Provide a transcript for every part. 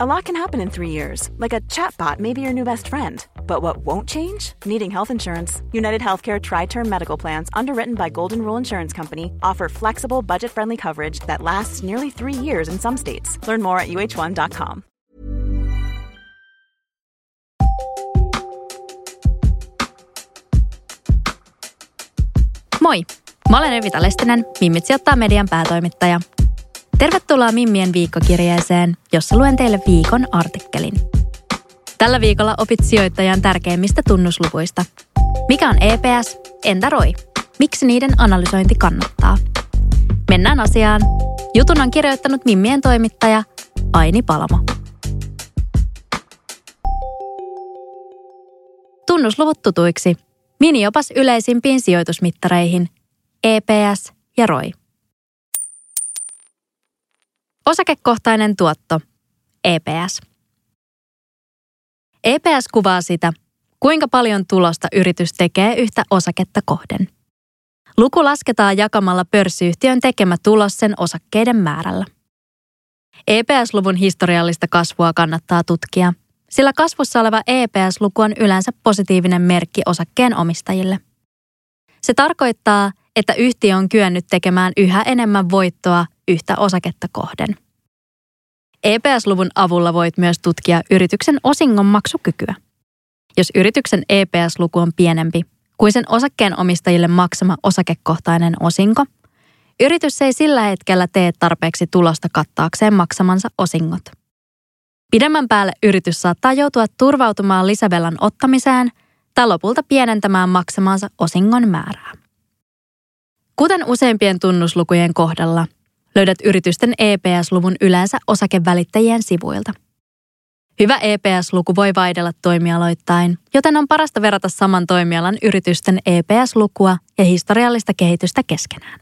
A lot can happen in three years, like a chatbot may be your new best friend. But what won't change? Needing health insurance. United Healthcare Tri Term Medical Plans, underwritten by Golden Rule Insurance Company, offer flexible, budget friendly coverage that lasts nearly three years in some states. Learn more at uh1.com. Moi! Mä olen Evita Lestinen, Mimmit sijoittaa median päätoimittaja. Tervetuloa Mimmien viikkokirjeeseen, jossa luen teille viikon artikkelin. Tällä viikolla opit sijoittajan tärkeimmistä tunnusluvuista. Mikä on EPS? Entä ROI? Miksi niiden analysointi kannattaa? Mennään asiaan. Jutun on kirjoittanut Mimmien toimittaja Aini Palmo. Tunnusluvut tutuiksi. Miniopas yleisimpiin sijoitusmittareihin. EPS ja ROI. Osakekohtainen tuotto, EPS. EPS kuvaa sitä, kuinka paljon tulosta yritys tekee yhtä osaketta kohden. Luku lasketaan jakamalla pörssiyhtiön tekemä tulos sen osakkeiden määrällä. EPS-luvun historiallista kasvua kannattaa tutkia, sillä kasvussa oleva EPS-luku on yleensä positiivinen merkki osakkeen omistajille. Se tarkoittaa, että yhtiö on kyennyt tekemään yhä enemmän voittoa yhtä osaketta kohden. EPS-luvun avulla voit myös tutkia yrityksen osingonmaksukykyä. Jos yrityksen EPS-luku on pienempi kuin sen osakkeen omistajille maksama osakekohtainen osinko, yritys ei sillä hetkellä tee tarpeeksi tulosta kattaakseen maksamansa osingot. Pidemmän päälle yritys saattaa joutua turvautumaan lisävelan ottamiseen tai lopulta pienentämään maksamaansa osingon määrää. Kuten useimpien tunnuslukujen kohdalla, löydät yritysten EPS-luvun yleensä osakevälittäjien sivuilta. Hyvä EPS-luku voi vaihdella toimialoittain, joten on parasta verrata saman toimialan yritysten EPS-lukua ja historiallista kehitystä keskenään.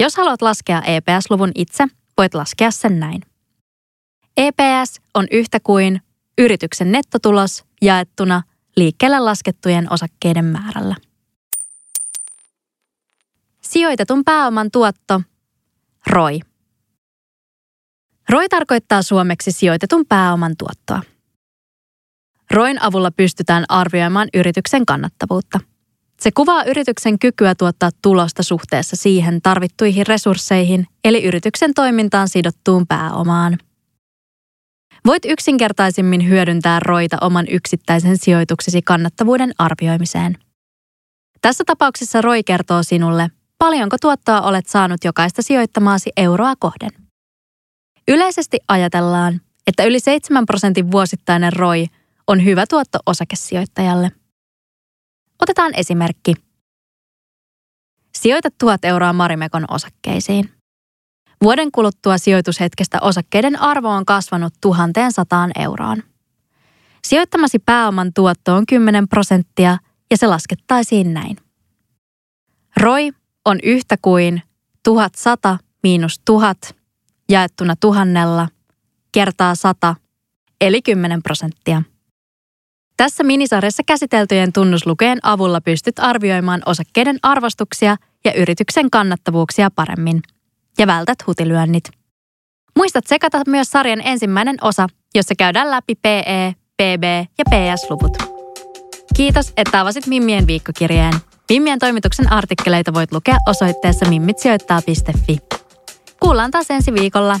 Jos haluat laskea EPS-luvun itse, voit laskea sen näin. EPS on yhtä kuin yrityksen nettotulos jaettuna liikkeelle laskettujen osakkeiden määrällä. Sijoitetun pääoman tuotto, ROI. ROI tarkoittaa suomeksi sijoitetun pääoman tuottoa. ROIn avulla pystytään arvioimaan yrityksen kannattavuutta. Se kuvaa yrityksen kykyä tuottaa tulosta suhteessa siihen tarvittuihin resursseihin, eli yrityksen toimintaan sidottuun pääomaan. Voit yksinkertaisimmin hyödyntää roita oman yksittäisen sijoituksesi kannattavuuden arvioimiseen. Tässä tapauksessa ROI kertoo sinulle, paljonko tuottoa olet saanut jokaista sijoittamaasi euroa kohden. Yleisesti ajatellaan, että yli 7 prosentin vuosittainen ROI on hyvä tuotto osakesijoittajalle. Otetaan esimerkki. Sijoita 1000 euroa Marimekon osakkeisiin. Vuoden kuluttua sijoitushetkestä osakkeiden arvo on kasvanut 1100 euroon. Sijoittamasi pääoman tuotto on 10 prosenttia ja se laskettaisiin näin. ROI on yhtä kuin 1100 miinus 1000 jaettuna tuhannella kertaa 100 eli 10 prosenttia. Tässä minisarjassa käsiteltyjen tunnuslukujen avulla pystyt arvioimaan osakkeiden arvostuksia ja yrityksen kannattavuuksia paremmin ja vältät hutilyönnit. Muistat sekata myös sarjan ensimmäinen osa, jossa käydään läpi PE, PB ja PS-luvut. Kiitos, että avasit Mimmien viikkokirjeen. Mimmien toimituksen artikkeleita voit lukea osoitteessa mimmitsijoittaa.fi. Kuullaan taas ensi viikolla.